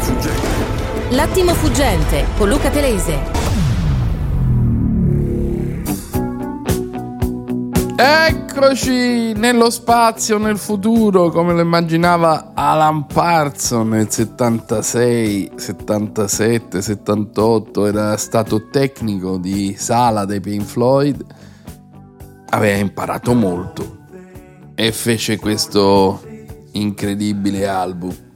fuggente. L'attimo fuggente con Luca Telese. Eccoci nello spazio, nel futuro, come lo immaginava Alan Parson nel 76, 77, 78, era stato tecnico di sala dei Pink Floyd, aveva imparato molto e fece questo incredibile album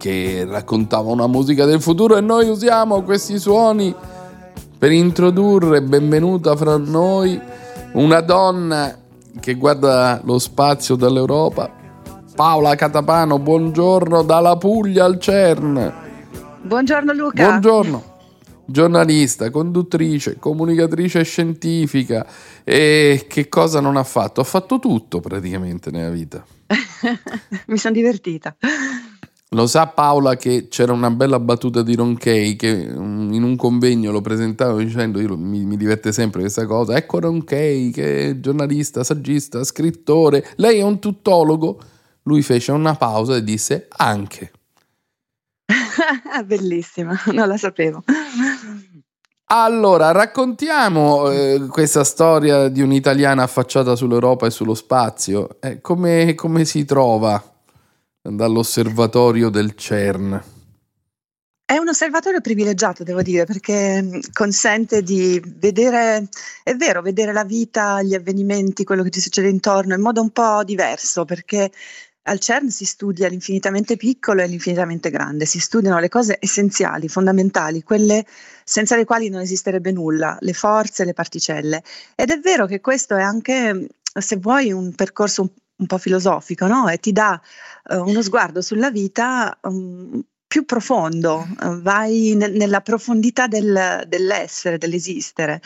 che raccontava una musica del futuro e noi usiamo questi suoni per introdurre benvenuta fra noi una donna che guarda lo spazio dall'Europa. Paola Catapano, buongiorno dalla Puglia al CERN. Buongiorno Luca. Buongiorno. Giornalista, conduttrice, comunicatrice scientifica e che cosa non ha fatto? Ha fatto tutto praticamente nella vita. Mi sono divertita. Lo sa Paola che c'era una bella battuta di Ronchay che mm, in un convegno lo presentavo dicendo io mi, mi diverte sempre questa cosa, ecco Ronchay che è giornalista, saggista, scrittore, lei è un tuttologo, lui fece una pausa e disse anche. Bellissima, non la sapevo. Allora, raccontiamo eh, questa storia di un'italiana affacciata sull'Europa e sullo spazio. Eh, come, come si trova? Dall'osservatorio del CERN. È un osservatorio privilegiato, devo dire, perché mm, consente di vedere, è vero, vedere la vita, gli avvenimenti, quello che ci succede intorno in modo un po' diverso, perché al CERN si studia l'infinitamente piccolo e l'infinitamente grande, si studiano le cose essenziali, fondamentali, quelle senza le quali non esisterebbe nulla, le forze, le particelle. Ed è vero che questo è anche, se vuoi, un percorso un po' filosofico, no? E ti dà uh, uno sguardo sulla vita um, più profondo, uh, vai ne- nella profondità del, dell'essere, dell'esistere,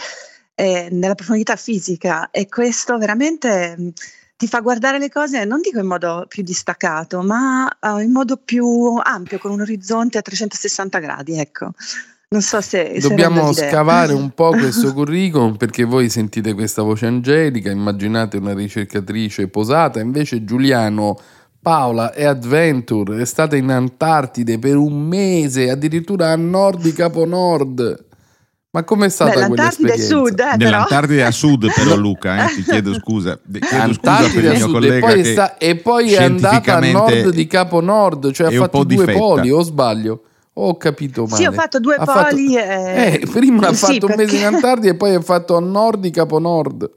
eh, nella profondità fisica e questo veramente um, ti fa guardare le cose, non dico in modo più distaccato, ma uh, in modo più ampio, con un orizzonte a 360 gradi, ecco. Non so se... Dobbiamo se scavare un po' questo curriculum perché voi sentite questa voce angelica, immaginate una ricercatrice posata, invece Giuliano... Paola è adventure, è stata in Antartide per un mese, addirittura a nord di Capo Nord. Ma com'è stata Beh, quell'esperienza? Sud, eh, Nell'Antartide a sud però Luca, eh, ti chiedo scusa. Chiedo scusa per il mio collega e poi, sta, e poi è andata a nord di Capo Nord, cioè ha fatto due poli, o sbaglio? Ho capito male. Sì, ho fatto due ha poli. Fatto, e... eh, prima ha sì, fatto un mese in Antartide e poi ha fatto a nord di Capo Nord.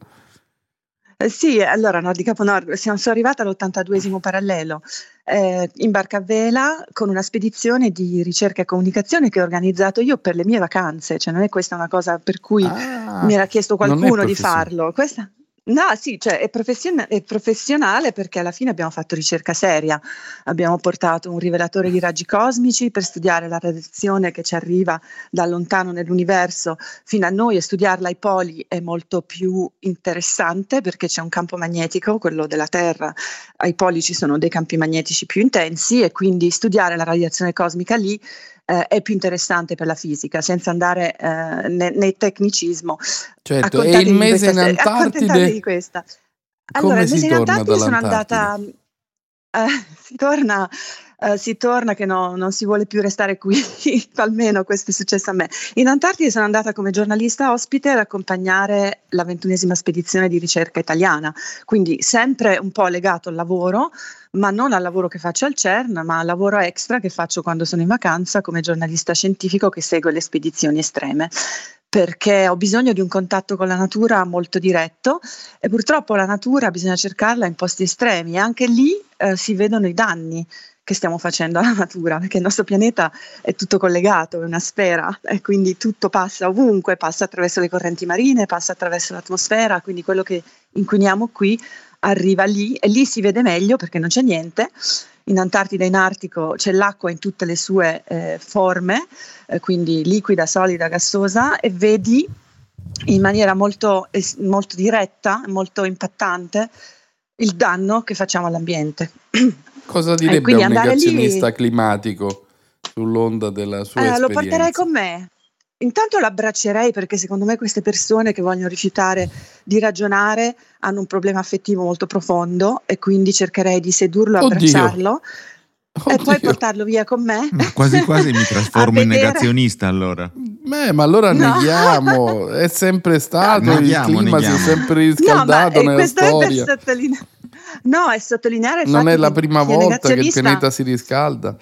Eh, sì, allora Nord di Capo Nord, siamo, sono arrivata all'82 parallelo eh, in barca a vela con una spedizione di ricerca e comunicazione che ho organizzato io per le mie vacanze, cioè non è questa una cosa per cui ah, mi era chiesto qualcuno di farlo. Questa, No, sì, cioè è, profession- è, professionale perché alla fine abbiamo fatto ricerca seria, abbiamo portato un rivelatore di raggi cosmici per studiare la radiazione che ci arriva da lontano nell'universo fino a noi e studiarla ai poli è molto più interessante perché c'è un campo magnetico, quello della Terra, ai poli ci sono dei campi magnetici più intensi e quindi studiare la radiazione cosmica lì eh, è più interessante per la fisica, senza andare eh, ne, nel tecnicismo. Certo, e il mese in Antartide? Di questa. Allora, il mese in Antartide sono andata... Eh, si torna Uh, si torna che no, non si vuole più restare qui, almeno questo è successo a me. In Antartide sono andata come giornalista ospite ad accompagnare la ventunesima spedizione di ricerca italiana, quindi sempre un po' legato al lavoro, ma non al lavoro che faccio al CERN, ma al lavoro extra che faccio quando sono in vacanza come giornalista scientifico che segue le spedizioni estreme. Perché ho bisogno di un contatto con la natura molto diretto e purtroppo la natura bisogna cercarla in posti estremi e anche lì eh, si vedono i danni che stiamo facendo alla natura, perché il nostro pianeta è tutto collegato, è una sfera e quindi tutto passa ovunque, passa attraverso le correnti marine, passa attraverso l'atmosfera, quindi quello che inquiniamo qui arriva lì e lì si vede meglio perché non c'è niente. In Antartide e in Artico c'è l'acqua in tutte le sue eh, forme, eh, quindi liquida, solida, gassosa, e vedi in maniera molto, molto diretta, molto impattante, il danno che facciamo all'ambiente. Cosa direbbe un negazionista lì... climatico sull'onda della sua eh, Lo porterei con me. Intanto l'abbraccerei perché secondo me queste persone che vogliono rifiutare di ragionare hanno un problema affettivo molto profondo e quindi cercherei di sedurlo, abbracciarlo. Oddio. e poi portarlo via con me. Quasi quasi mi trasformo in negazionista allora. Beh, ma allora no. neghiamo, è sempre stato, neghiamo, il clima neghiamo. si è sempre riscaldato no, nella storia. È sottoline- no, è sottolineare il Non è la prima volta che il pianeta si riscalda.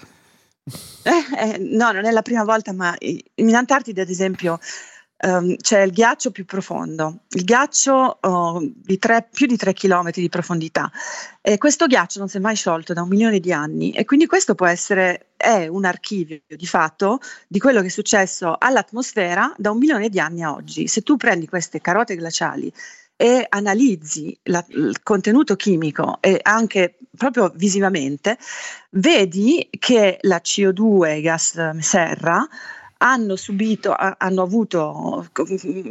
Eh, eh, no, non è la prima volta, ma in Antartide, ad esempio, um, c'è il ghiaccio più profondo, il ghiaccio uh, di tre, più di 3 km di profondità. E questo ghiaccio non si è mai sciolto da un milione di anni e quindi questo può essere è un archivio di fatto di quello che è successo all'atmosfera da un milione di anni a oggi. Se tu prendi queste carote glaciali e analizzi la, il contenuto chimico e anche proprio visivamente, vedi che la CO2, i gas serra, hanno subito, hanno avuto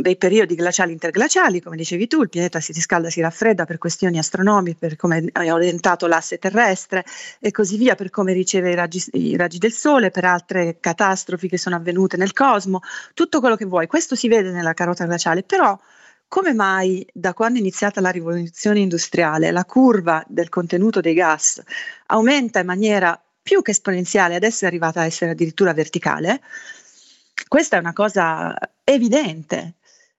dei periodi glaciali interglaciali, come dicevi tu, il pianeta si riscalda, si raffredda per questioni astronomiche, per come è orientato l'asse terrestre e così via, per come riceve i raggi, i raggi del Sole, per altre catastrofi che sono avvenute nel cosmo, tutto quello che vuoi. Questo si vede nella carota glaciale, però come mai da quando è iniziata la rivoluzione industriale la curva del contenuto dei gas aumenta in maniera più che esponenziale, adesso è arrivata a essere addirittura verticale? Questa è una cosa evidente,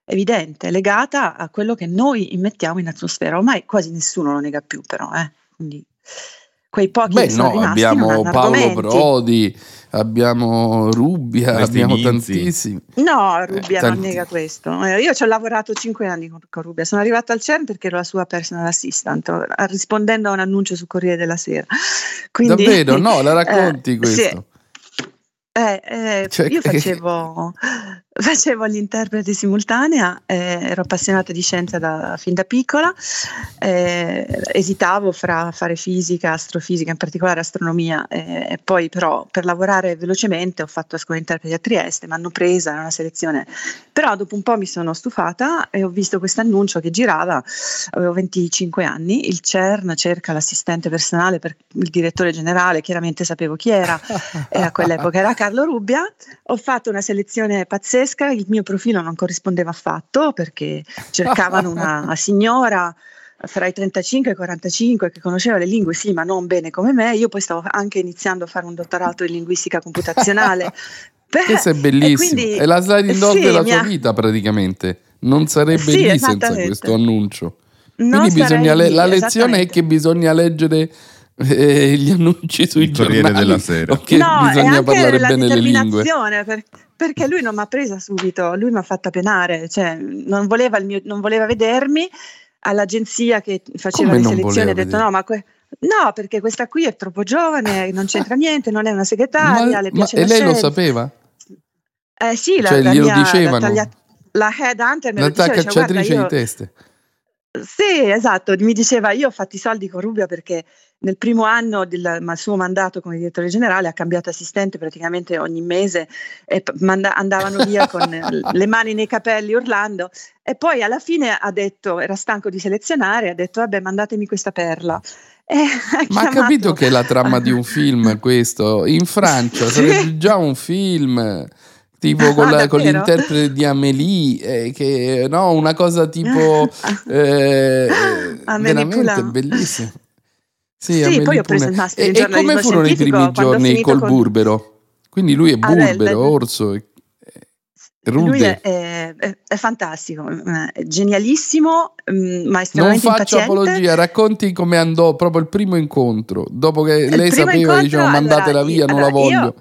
evidente, legata a quello che noi immettiamo in atmosfera. Ormai quasi nessuno lo nega più, però, eh? Quindi quei pochi Beh, no, abbiamo Paolo Prodi, abbiamo Rubbia, Questi abbiamo inizi. tantissimi. No, Rubbia eh, non nega questo. Eh, io ci ho lavorato cinque anni con, con Rubbia, sono arrivata al CERN perché ero la sua personal assistant, rispondendo a un annuncio su Corriere della Sera. Quindi, Davvero? No, la racconti eh, questo? Sì. Eh, eh, cioè, io facevo, facevo l'interprete simultanea, eh, ero appassionata di scienza da, fin da piccola, eh, esitavo fra fare fisica, astrofisica, in particolare astronomia, eh, e poi però per lavorare velocemente ho fatto la scuola interprete a Trieste, mi hanno presa, era una selezione, però dopo un po' mi sono stufata e ho visto questo annuncio che girava, avevo 25 anni, il CERN cerca l'assistente personale per il direttore generale, chiaramente sapevo chi era, e a quell'epoca era Carlo Rubbia, ho fatto una selezione pazzesca, tedesca, il mio profilo non corrispondeva affatto perché cercavano una signora fra i 35 e i 45 che conosceva le lingue, sì, ma non bene come me. Io poi stavo anche iniziando a fare un dottorato in linguistica computazionale. Beh, Questo è bellissimo, quindi, è la sliding door sì, della sua vita praticamente. Non sarebbe sì, lì senza questo annuncio. Quindi bisogna le- la lezione è che bisogna leggere eh, gli annunci sui Corriere della Sera. Che no, bisogna parlare bene le lingue. Per, perché lui non mi ha presa subito, lui mi ha fatta penare, cioè non voleva, mio, non voleva vedermi all'agenzia che faceva Come le selezioni ha detto vedere? no ma que- no perché questa qui è troppo giovane non c'entra niente non è una segretaria ma, le piace ma, e lei lo sapeva? eh sì la, cioè, la glielo mia, dicevano la, taglia- la head hunter me la lo diceva, cacciatrice io, di teste sì, esatto, mi diceva io ho fatto i soldi con Rubio perché nel primo anno del suo mandato come direttore generale ha cambiato assistente praticamente ogni mese e manda- andavano via con le mani nei capelli urlando e poi alla fine ha detto, era stanco di selezionare, ha detto vabbè mandatemi questa perla. Ma ha capito che è la trama di un film questo? In Francia sarebbe già un film tipo con, la, con, l'interprete di Amélie, eh, che no, una cosa tipo eh, veramente bellissima. Sì, sì poi ho preso il master E, e come furono i primi giorni col con... burbero? Quindi lui è burbero, ah, orso. E... Rude. Lui è, è, è, fantastico, è genialissimo, mm, ma estremamente Non faccio impaziente. apologia, racconti come andò proprio il primo incontro, dopo che il lei sapeva, incontro, diciamo, mandatela allora, via, non allora, la voglio. Io,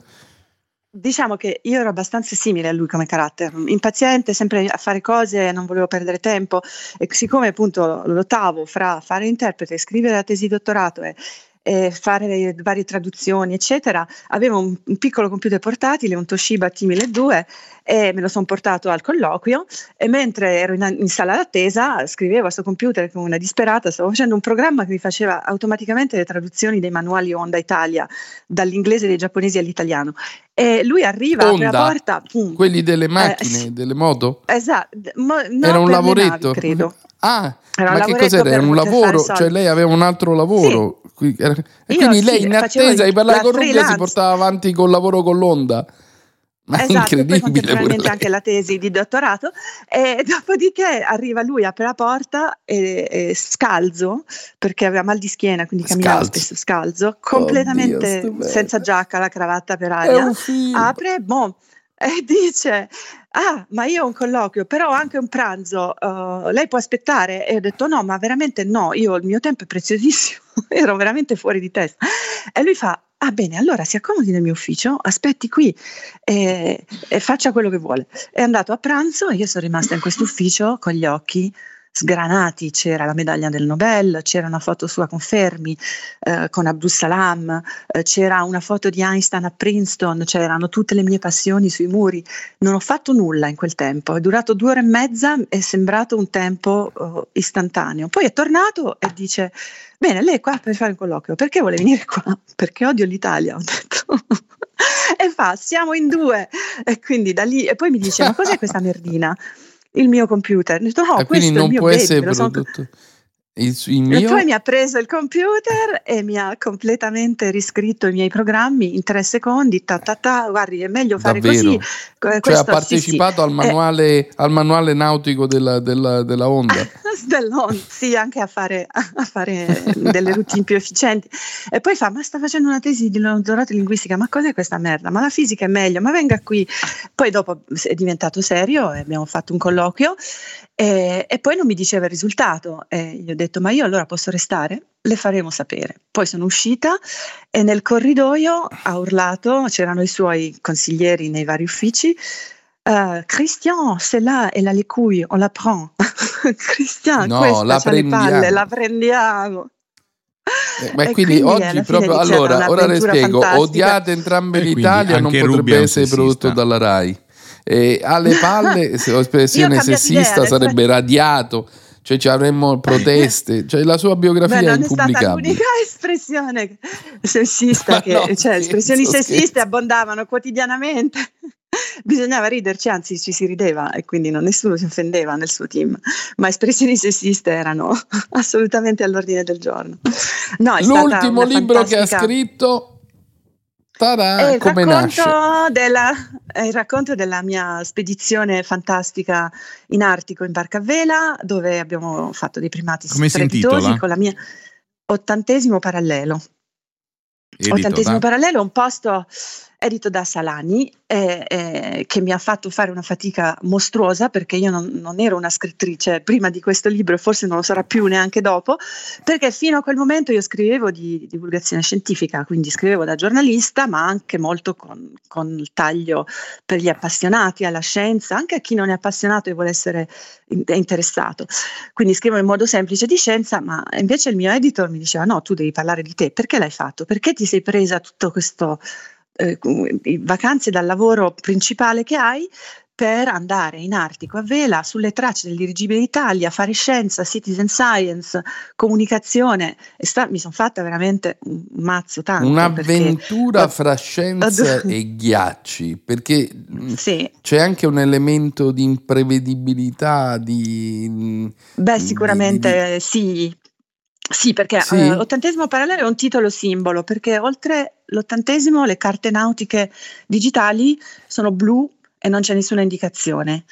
Diciamo che io ero abbastanza simile a lui come carattere, impaziente, sempre a fare cose, non volevo perdere tempo. E siccome appunto lottavo fra fare interprete, scrivere la tesi di dottorato e, e fare varie traduzioni, eccetera, avevo un, un, piccolo computer portatile, un Toshiba T1002 e me lo sono portato al colloquio e mentre ero in, in sala d'attesa scrivevo a questo computer come una disperata, stavo facendo un programma che mi faceva automaticamente le traduzioni dei manuali Honda Italia dall'inglese dei giapponesi all'italiano e lui arriva, Honda, apre la porta, pum. quelli delle macchine, eh, delle moto? Esatto, mo, no, era un lavoretto, navi, credo. Ah, ma che cos'era? Era un lavoro, cioè lei aveva un altro lavoro. Sì. E quindi lei in attesa di parlare con Rubbia si portava avanti col lavoro con l'Onda. Ma esatto, e poi contemporaneamente anche la tesi di dottorato. E dopodiché arriva lui, apre la porta e, e scalzo, perché aveva mal di schiena, quindi camminava scalzo. spesso scalzo, completamente Oddio, senza giacca, la cravatta per aria, apre, boh, e dice ah ma io ho un colloquio però ho anche un pranzo uh, lei può aspettare? E ho detto no ma veramente no io il mio tempo è preziosissimo ero veramente fuori di testa. E lui fa ah bene allora si accomodi nel mio ufficio aspetti qui e, e faccia quello che vuole. È andato a pranzo e io sono rimasta in questo ufficio con gli occhi sgranati, c'era la medaglia del Nobel, c'era una foto sua con Fermi, eh, con Abdus Salam, eh, c'era una foto di Einstein a Princeton, c'erano tutte le mie passioni sui muri. Non ho fatto nulla in quel tempo, è durato due ore e mezza, è sembrato un tempo uh, istantaneo. Poi è tornato e dice, bene, lei è qua per fare un colloquio, perché vuole venire qua? Perché odio l'Italia, ho detto. e fa, siamo in due. E quindi da lì, e poi mi dice, ma cos'è questa merdina? Il mio computer. Ho detto, no, ah, quindi non può baby, essere prodotto. Il, il mio... E poi mi ha preso il computer e mi ha completamente riscritto i miei programmi in tre secondi. Ta, ta, ta, guardi, è meglio fare Davvero? così. Questo, cioè ha partecipato sì, sì. Al, manuale, eh, al, manuale, nautico della, della, della Honda. Dell'Honda, sì, anche a fare, a fare delle routine più efficienti. E poi fa: Ma sta facendo una tesi di dottorato in linguistica, ma cos'è questa merda? Ma la fisica è meglio, ma venga qui. Poi dopo è diventato serio e abbiamo fatto un colloquio e, e, poi non mi diceva il risultato e gli ho detto ma io allora posso restare? Le faremo sapere. Poi sono uscita e nel corridoio ha urlato, c'erano i suoi consiglieri nei vari uffici, uh, Christian, c'est là, elle a les couilles, on la prend. Christian, no, questa la prendiamo. Palle, la prendiamo. Eh, ma quindi, quindi oggi proprio allora, ora le spiego, fantastica. odiate entrambe l'Italia, non potrebbe essere prodotto dalla RAI. E alle palle, se l'espressione sessista idea, sarebbe radiato cioè ci avremmo proteste, cioè la sua biografia Beh, è impubblicabile. È stata l'unica espressione sessista, che, no, cioè espressioni sessiste abbondavano quotidianamente. Bisognava riderci, anzi ci si rideva e quindi non, nessuno si offendeva nel suo team, ma espressioni sessiste erano assolutamente all'ordine del giorno. No, L'ultimo libro fantastica... che ha scritto Tada, il, racconto della, il racconto della mia spedizione fantastica in Artico in barca a vela, dove abbiamo fatto dei primati Come strepitosi con la mia ottantesimo parallelo. Edito, ottantesimo da. parallelo, un posto edito da Salani, eh, eh, che mi ha fatto fare una fatica mostruosa perché io non, non, ero una scrittrice prima di questo libro e forse non lo sarà più neanche dopo, perché fino a quel momento io scrivevo di, di divulgazione scientifica, quindi scrivevo da giornalista, ma anche molto con, con, il taglio per gli appassionati alla scienza, anche a chi non è appassionato e vuole essere in, interessato. Quindi scrivo in modo semplice di scienza, ma invece il mio editor mi diceva no, tu devi parlare di te, perché l'hai fatto? Perché ti sei presa tutto questo eh, vacanze dal lavoro principale che hai per andare in Artico a vela sulle tracce del dirigibile Italia, fare scienza, citizen science, comunicazione. Sta, mi sono fatta veramente un mazzo tanto. Un'avventura perché, fra scienza e ghiacci, perché mm, sì. c'è anche un elemento di imprevedibilità. Di, mm, Beh, sicuramente di, di... sì. Sì, perché sì. Uh, l'ottantesimo parallelo è un titolo simbolo, perché oltre l'ottantesimo le carte nautiche digitali sono blu e non c'è nessuna indicazione.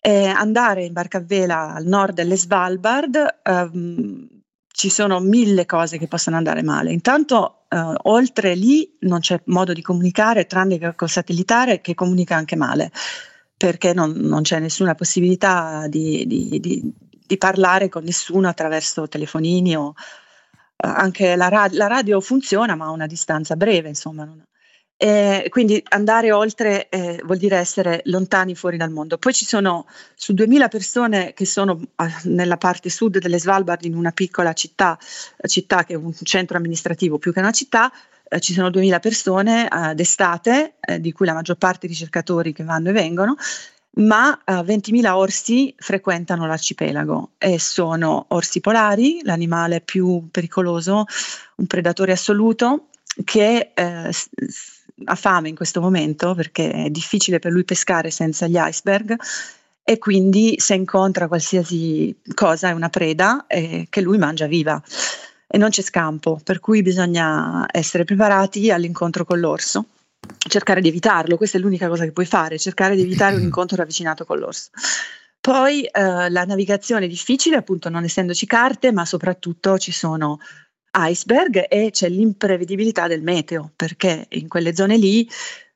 E andare in barca a vela al nord delle Svalbard um, ci sono mille cose che possono andare male. Intanto, uh, oltre lì non c'è modo di comunicare, tranne che col satellitare che comunica anche male, perché non, non c'è nessuna possibilità di, di, di di parlare con nessuno attraverso telefonini o eh, anche la, ra- la, radio funziona ma a una distanza breve insomma non... eh, quindi andare oltre eh, vuol dire essere lontani fuori dal mondo. Poi ci sono su 2000 persone che sono eh, nella parte sud delle Svalbard in una piccola città, città che è un centro amministrativo più che una città eh, ci sono 2000 persone eh, d'estate di cui la maggior parte ricercatori che vanno e vengono ma eh, 20.000 orsi frequentano l'arcipelago e sono orsi polari, l'animale più pericoloso, un predatore assoluto che eh, ha fame in questo momento perché è difficile per lui pescare senza gli iceberg e quindi se incontra qualsiasi cosa è una preda eh, che lui mangia viva e non c'è scampo, per cui bisogna essere preparati all'incontro con l'orso. Cercare di evitarlo, questa è l'unica cosa che puoi fare, cercare di evitare un incontro ravvicinato con l'orso. Poi eh, la navigazione è difficile, appunto non essendoci carte, ma soprattutto ci sono iceberg e c'è l'imprevedibilità del meteo, perché in quelle zone lì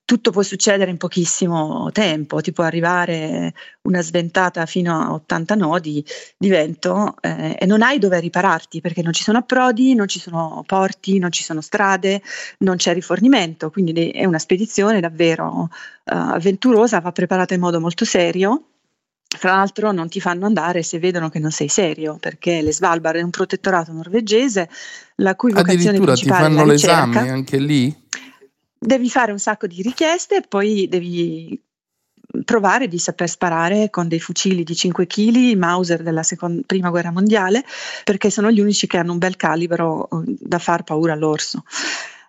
tutto può succedere in pochissimo tempo, ti può arrivare una sventata fino a 80 nodi di vento eh, e non hai dove ripararti perché non ci sono approdi, non ci sono porti, non ci sono strade, non c'è rifornimento, quindi è una spedizione davvero uh, avventurosa, va preparata in modo molto serio. Fra l'altro non ti fanno andare se vedono che non sei serio, perché le Svalbard è un protettorato norvegese la cui vocazione Addirittura principale ti fanno ricerca. l'esame anche lì? Devi fare un sacco di richieste e poi devi provare di saper sparare con dei fucili di 5 kg, Mauser della seconda, prima guerra mondiale, perché sono gli unici che hanno un bel calibro eh, da far paura all'orso.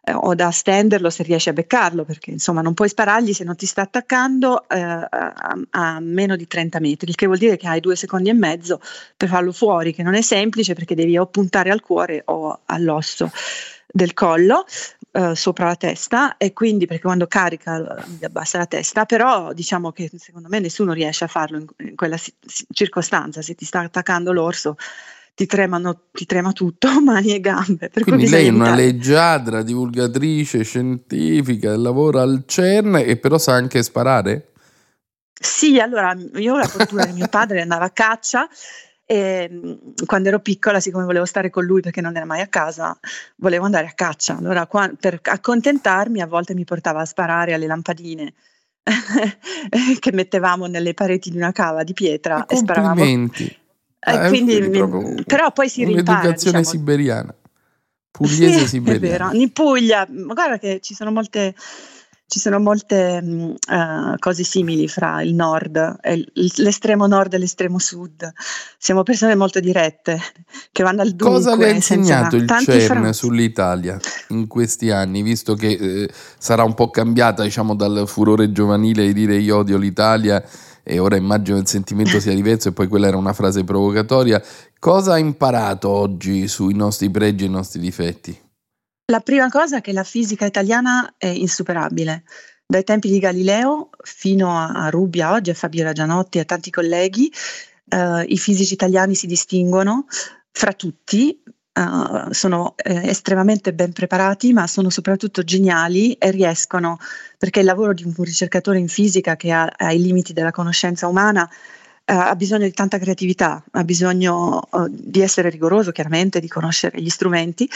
Eh, o da stenderlo se riesci a beccarlo, perché insomma non puoi sparargli se non ti sta attaccando eh, a, a, meno di 30 metri, il che vuol dire che hai due secondi e mezzo per farlo fuori, che non è semplice perché devi o puntare al cuore o all'osso del collo eh, sopra la testa e quindi perché quando carica gli abbassa la testa, però diciamo che secondo me nessuno riesce a farlo in, in quella si- circostanza, se ti sta attaccando l'orso ti, tremano, ti trema tutto, mani e gambe. Per Quindi lei è una leggiadra, divulgatrice, scientifica, lavora al CERN e però sa anche sparare? Sì, allora io ho la fortuna che mio padre andava a caccia e mh, quando ero piccola, siccome volevo stare con lui perché non era mai a casa, volevo andare a caccia. Allora qua- per accontentarmi a volte mi portava a sparare alle lampadine che mettevamo nelle pareti di una cava di pietra e sparavamo. Complimenti. Eh, quindi quindi però poi si rimpara, Un'educazione diciamo. siberiana. Pugliese Sì, è siberiana. vero, in Puglia, ma guarda che ci sono molte, ci sono molte mh, eh, cose simili fra il nord, e il- l'estremo nord e l'estremo sud. Siamo persone molto dirette che vanno al dunque. Cosa le ha insegnato il CERN fra- sull'Italia in questi anni, visto che eh, sarà un po' cambiata diciamo, dal furore giovanile di dire io odio l'Italia e ora immagino il sentimento sia diverso e poi quella era una frase provocatoria. Cosa ha imparato oggi sui nostri pregi e i nostri difetti? La prima cosa è che la fisica italiana è insuperabile. Dai tempi di Galileo fino a a Rubbia oggi, a Fabiola Gianotti e a tanti colleghi, eh, i fisici italiani si distinguono fra tutti, eh, sono eh, estremamente ben preparati, ma sono soprattutto geniali e riescono, perché il lavoro di un ricercatore in fisica che ha, ha i limiti della conoscenza umana ha bisogno di tanta creatività, ha bisogno eh, di essere rigoroso chiaramente, di conoscere gli strumenti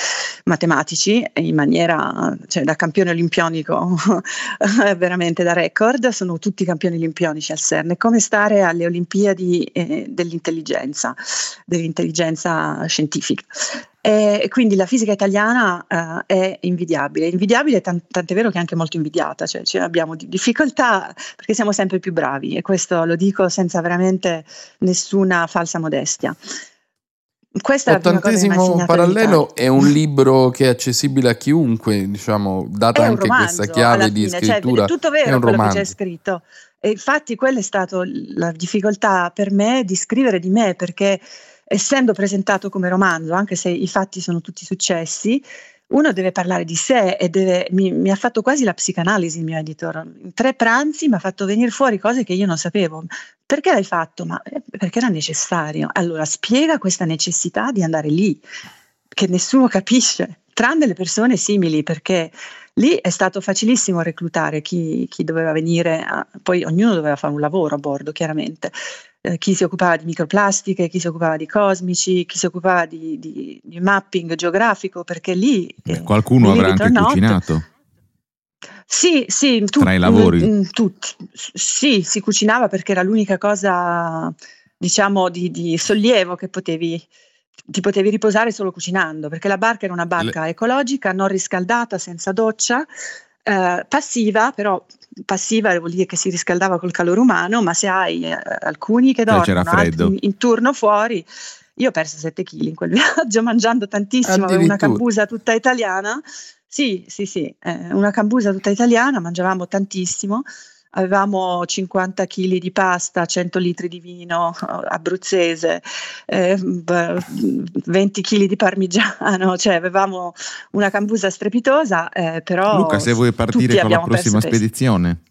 matematici in maniera, cioè da campione olimpionico veramente da record, sono tutti campioni olimpionici al CERN, è come stare alle Olimpiadi eh, dell'intelligenza, dell'intelligenza scientifica. E quindi la fisica italiana eh, è invidiabile, invidiabile tan- tant'è vero che è anche molto invidiata, cioè, cioè abbiamo di- difficoltà perché siamo sempre più bravi e questo lo dico senza veramente nessuna falsa modestia. Questa è che Ottantesimo parallelo è un libro che è accessibile a chiunque, diciamo, data è anche romanzo, questa chiave di fine, scrittura. Cioè, è tutto è vero un quello che romanzo. c'è scritto. E infatti quella è stata la difficoltà per me di scrivere di me, perché essendo presentato come romanzo, anche se i fatti sono tutti successi, uno deve parlare di sé e deve, mi, mi ha fatto quasi la psicanalisi il mio editor. In tre pranzi mi ha fatto venire fuori cose che io non sapevo. Perché l'hai fatto? Ma eh, perché era necessario. Allora spiega questa necessità di andare lì, che nessuno capisce, tranne le persone simili, perché lì è stato facilissimo reclutare chi, chi doveva venire, a- poi ognuno doveva fare un lavoro a bordo, chiaramente. Eh, chi si occupava di microplastiche, chi si occupava di cosmici, chi si occupava di, di- di mapping geografico, perché lì... Beh, eh, qualcuno avrà anche not, cucinato. sì, sì, tu- Tra i lavori. tutti. Sì, si cucinava perché era l'unica cosa, diciamo, di, di sollievo che potevi, ti potevi riposare solo cucinando, perché la barca era una barca ecologica, non riscaldata, senza doccia, eh, passiva, però passiva vuol dire che si riscaldava col calore umano, ma se hai eh, alcuni che c'era dormono, in, in turno fuori, io ho perso 7 kg in quel viaggio mangiando tantissimo, avevo una cambusa tutta italiana. Sì, sì, sì, eh, una cambusa tutta italiana, mangiavamo tantissimo, avevamo 50 kg di pasta, 100 litri di vino abruzzese, eh, 20 kg di parmigiano, cioè avevamo una cambusa strepitosa, eh, però... Luca, se vuoi partire con la prossima spedizione.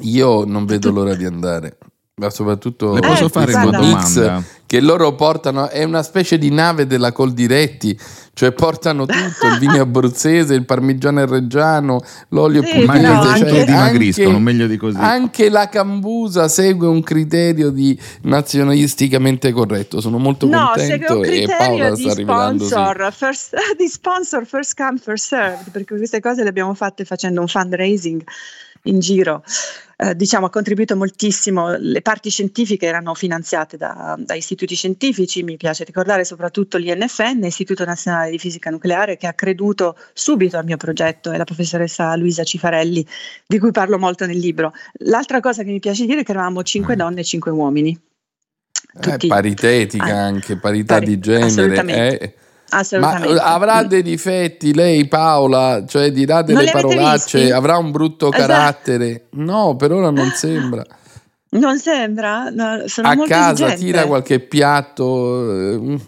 Io non vedo l'ora di andare ma soprattutto le posso eh, fare una domanda? che loro portano è una specie di nave della Coldiretti cioè portano tutto il vino abruzzese il parmigiano reggiano l'olio sì, pugliese no, cioè, dimagriscono anche, meglio di così. anche la cambusa segue un criterio di nazionalisticamente corretto. Sono molto no, contento e Paola sta sponsor, first, di sponsor first come first served perché queste cose le abbiamo fatte facendo un fundraising in giro. Eh, diciamo, ha contribuito moltissimo, le parti scientifiche erano finanziate da, da, istituti scientifici, mi piace ricordare soprattutto l'INFN, Istituto Nazionale di Fisica Nucleare, che ha creduto subito al mio progetto, e la professoressa Luisa Cifarelli, di cui parlo molto nel libro. L'altra cosa che mi piace dire è che eravamo cinque mm. donne e cinque uomini. Eh, Tutti, eh, paritetica ah, anche, parità pari, di genere. Eh, Assolutamente. Ma avrà dei difetti lei Paola, cioè dirà delle parolacce, avrà un brutto esatto. carattere. No, per ora non sembra. Non sembra? No, A casa esigente. tira qualche piatto, eh,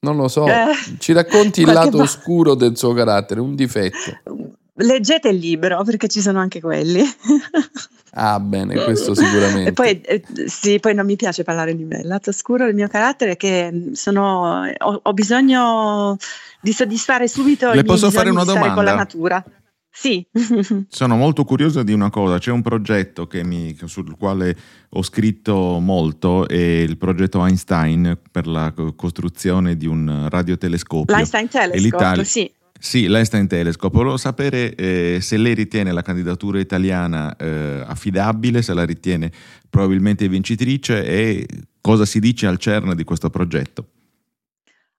non lo so. Eh, Ci racconti il lato pa- oscuro del suo carattere, un difetto. Leggete il libro perché ci sono anche quelli. Ah, bene, questo sicuramente. E poi, eh, sì, poi non mi piace parlare di me. Il lato oscuro del mio carattere è che sono, ho, ho bisogno di soddisfare subito Le posso fare una domanda? con la natura. Sì. Sono molto curioso di una cosa, c'è un progetto mi, sul quale ho scritto molto, è il progetto Einstein per la costruzione di un radiotelescopio. L'Einstein Telescope, sì. Sì, l'Einstein Telescope. Volevo sapere eh, se lei ritiene la candidatura italiana eh, affidabile, se la ritiene probabilmente vincitrice e cosa si dice al CERN di questo progetto.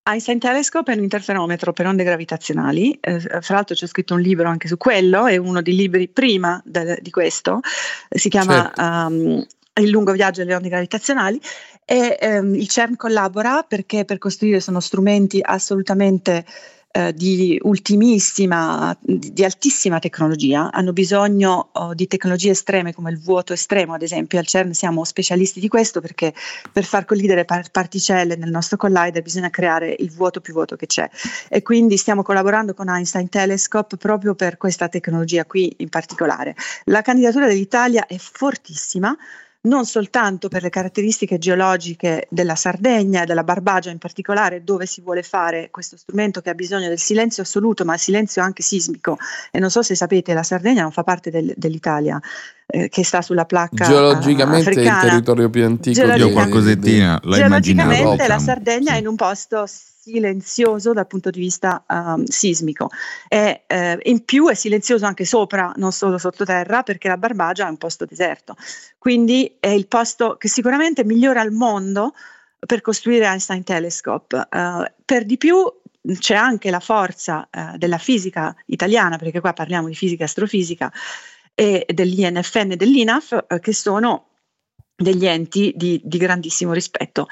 Einstein Telescope è un interferometro per onde gravitazionali, eh, fra l'altro c'è scritto un libro anche su quello, è uno dei libri prima de, di questo, si chiama certo. um, Il lungo viaggio delle onde gravitazionali e um, il CERN collabora perché per costruire sono strumenti assolutamente eh, di ultimissima, di, di, altissima tecnologia, hanno bisogno oh, di tecnologie estreme come il vuoto estremo, ad esempio. Al CERN siamo specialisti di questo perché per far collidere par- particelle nel nostro collider bisogna creare il vuoto più vuoto che c'è. E quindi stiamo collaborando con Einstein Telescope proprio per questa tecnologia qui in particolare. La candidatura dell'Italia è fortissima non soltanto per le caratteristiche geologiche della Sardegna e della Barbagia in particolare, dove si vuole fare questo strumento che ha bisogno del silenzio assoluto, ma il silenzio anche sismico. E non so se sapete, la Sardegna non fa parte del, dell'Italia. Eh, che sta sulla placca geologicamente africana. è il territorio più antico io qualcosettina la geologicamente la Sardegna sì. è in un posto silenzioso dal punto di vista um, sismico e eh, in più è silenzioso anche sopra, non solo sottoterra, perché la Barbagia è un posto deserto. Quindi è il posto che sicuramente migliora al mondo per costruire Einstein Telescope. Uh, per di più c'è anche la forza uh, della fisica italiana, perché qua parliamo di fisica astrofisica, e dell'INFN e dell'INAF, uh, che sono degli enti di, di grandissimo rispetto.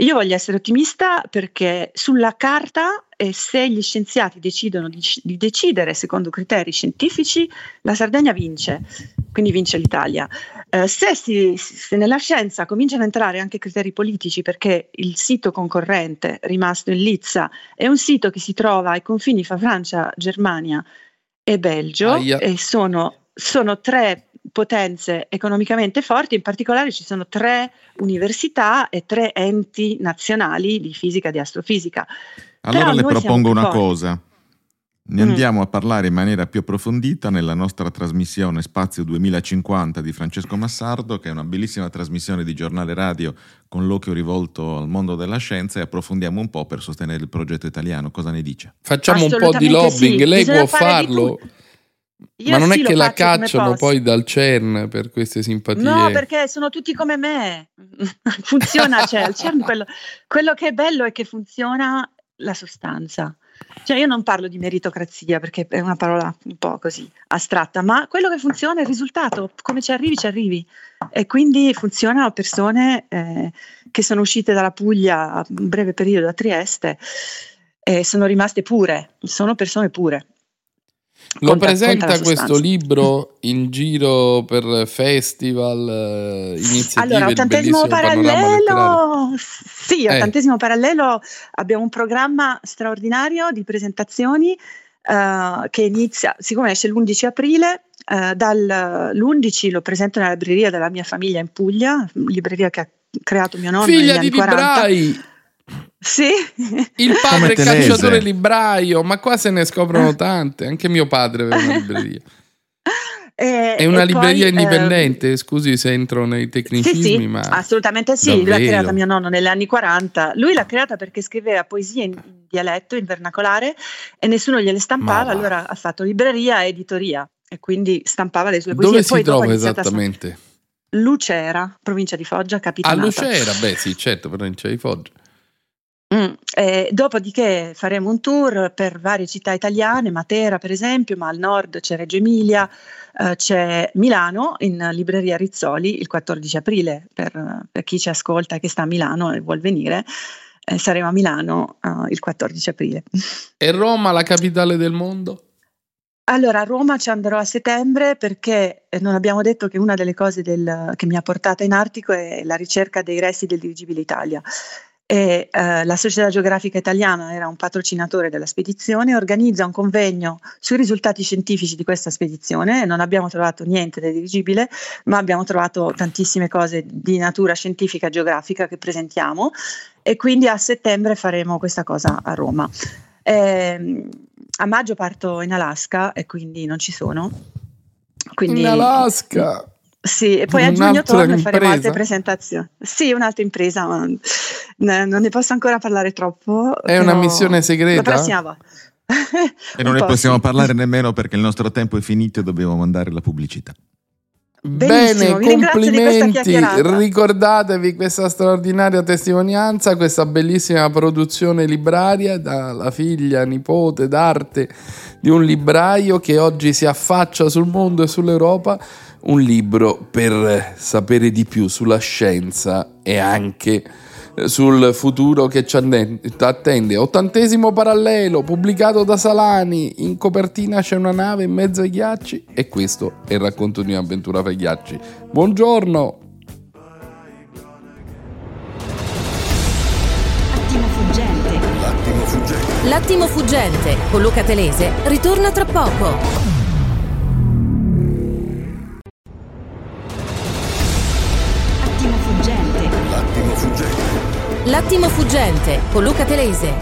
Io voglio essere ottimista perché sulla carta, e se gli scienziati decidono di, di, decidere secondo criteri scientifici, la Sardegna vince, quindi vince l'Italia. Eh, se, si, se, nella scienza cominciano a entrare anche criteri politici, perché il sito concorrente rimasto in Lizza è un sito che si trova ai confini fra Francia, Germania e Belgio, Aia. e sono, sono tre potenze economicamente forti, in particolare ci sono tre università e tre enti nazionali di fisica e di astrofisica. Allora Però le propongo una cosa. Ne mm. andiamo a parlare in maniera più approfondita nella nostra trasmissione Spazio 2050 di Francesco Massardo, che è una bellissima trasmissione di giornale radio con l'occhio rivolto al mondo della scienza e approfondiamo un po' per sostenere il progetto italiano. Cosa ne dice? Facciamo un po' di lobbying, sì. lei Bisogna può farlo. Io Ma non sì, è che la cacciano poi dal CERN per queste simpatie? No, perché sono tutti come me. funziona, cioè, il CERN quello, quello che è bello è che funziona la sostanza. Cioè io non parlo di meritocrazia perché è una parola un po' così astratta, ma quello che funziona è il risultato, come ci arrivi ci arrivi e quindi funzionano persone eh, che sono uscite dalla Puglia a un breve periodo da Trieste e sono rimaste pure, sono persone pure. Lo conta, presenta conta questo libro in giro per festival, eh, iniziative Allora, ottantesimo parallelo, sì, eh. ottantesimo parallelo abbiamo un programma straordinario di presentazioni uh, che inizia, siccome esce l'11 aprile, uh, dall'11 lo presento nella libreria della mia famiglia in Puglia, libreria che ha creato mio nonno Figlia negli di anni 40. Librai. Sì. Il padre è cacciatore libraio, ma qua se ne scoprono tante. Anche mio padre aveva una libreria. Eh, è una libreria poi, indipendente, eh, scusi se entro nei tecnicismi, sì, sì, ma assolutamente sì, davvero? l'ha creata mio nonno negli anni 40. Lui l'ha creata perché scriveva poesie in dialetto, in vernacolare e nessuno gliele stampava, allora ha fatto libreria e editoria e quindi stampava le sue poesie. Dove si trova esattamente? Lucera, provincia di Foggia, capitale. A Lucera, beh sì, certo, provincia di Foggia. Mm, eh, dopodiché faremo un tour per varie città italiane, Matera per esempio, ma al nord c'è Reggio Emilia, eh, c'è Milano in libreria Rizzoli il 14 aprile per, per, chi ci ascolta e che sta a Milano e vuol venire. Eh, saremo a Milano eh, il 14 aprile. E Roma, la capitale del mondo? Allora, a Roma ci andrò a settembre perché eh, non abbiamo detto che una delle cose del, che mi ha portata in Artico è la ricerca dei resti del dirigibile Italia e eh, la Società Geografica Italiana era un patrocinatore della spedizione, organizza un convegno sui risultati scientifici di questa spedizione. Non abbiamo trovato niente di dirigibile, ma abbiamo trovato tantissime cose di natura scientifica e geografica che presentiamo e quindi a settembre faremo questa cosa a Roma. Eh, a maggio parto in Alaska e quindi non ci sono. Quindi, in Alaska! Sì, e poi a giugno torno e faremo altre presentazioni. Sì, un'altra impresa, ma non ne posso ancora parlare troppo. È una missione segreta? La prossima volta. e non ne possiamo sì. parlare nemmeno perché il nostro tempo è finito e dobbiamo mandare la pubblicità. Benissimo, Bene, complimenti. Ricordatevi questa straordinaria testimonianza, questa bellissima produzione libraria dalla figlia, nipote d'arte di un libraio che oggi si affaccia sul mondo e sull'Europa un libro per sapere di più sulla scienza e anche sul futuro che ci attende. Ottantesimo parallelo, pubblicato da Salani. In copertina c'è una nave in mezzo ai ghiacci e questo è il racconto di un'avventura fra i ghiacci. Buongiorno! L'attimo fuggente. L'attimo fuggente. L'attimo fuggente con Luca Telese ritorna tra poco. L'attimo fuggente con Luca Telese.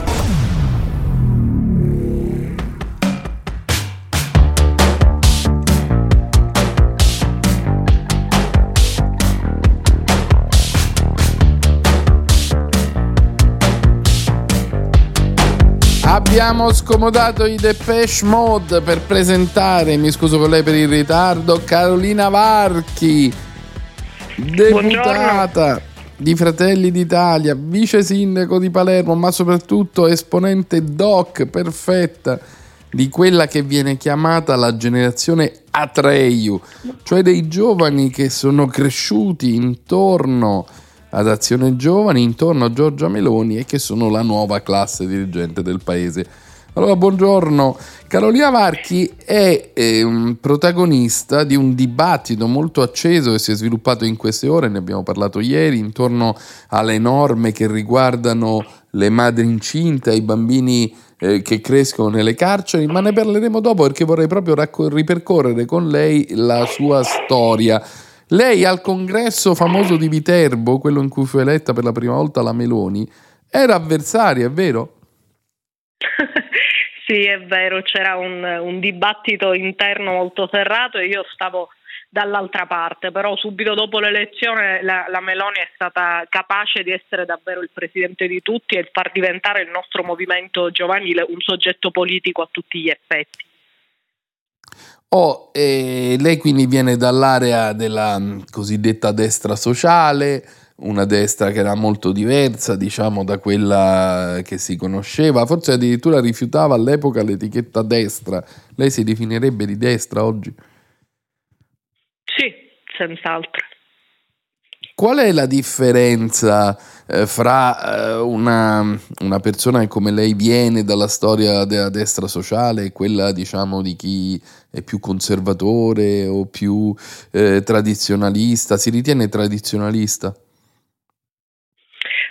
Abbiamo scomodato i Depeche Mode per presentare, mi scuso con lei per il ritardo, Carolina Varchi, deputata. Di Fratelli d'Italia, vice sindaco di Palermo, ma soprattutto esponente doc perfetta di quella che viene chiamata la generazione Atreyu, cioè dei giovani che sono cresciuti intorno ad Azione Giovani, intorno a Giorgia Meloni e che sono la nuova classe dirigente del paese. Allora, buongiorno. Carolina Varchi è eh, protagonista di un dibattito molto acceso che si è sviluppato in queste ore, ne abbiamo parlato ieri, intorno alle norme che riguardano le madri incinte, ai bambini eh, che crescono nelle carceri, ma ne parleremo dopo perché vorrei proprio racco- ripercorrere con lei la sua storia. Lei al congresso famoso di Viterbo, quello in cui fu eletta per la prima volta la Meloni, era avversaria, è vero? Sì, è vero, c'era un, un dibattito interno molto serrato e io stavo dall'altra parte, però subito dopo l'elezione la, la, Meloni è stata capace di essere davvero il presidente di tutti e far diventare il nostro movimento giovanile un soggetto politico a tutti gli effetti. Oh, eh, lei quindi viene dall'area della cosiddetta destra sociale, una destra che era molto diversa, diciamo, da quella che si conosceva, forse addirittura rifiutava all'epoca l'etichetta destra. Lei si definirebbe di destra oggi? Sì, senz'altro. Qual è la differenza eh, fra eh, una, una, persona che come lei viene dalla storia della destra sociale e quella diciamo di chi è più conservatore o più eh, tradizionalista? Si ritiene tradizionalista?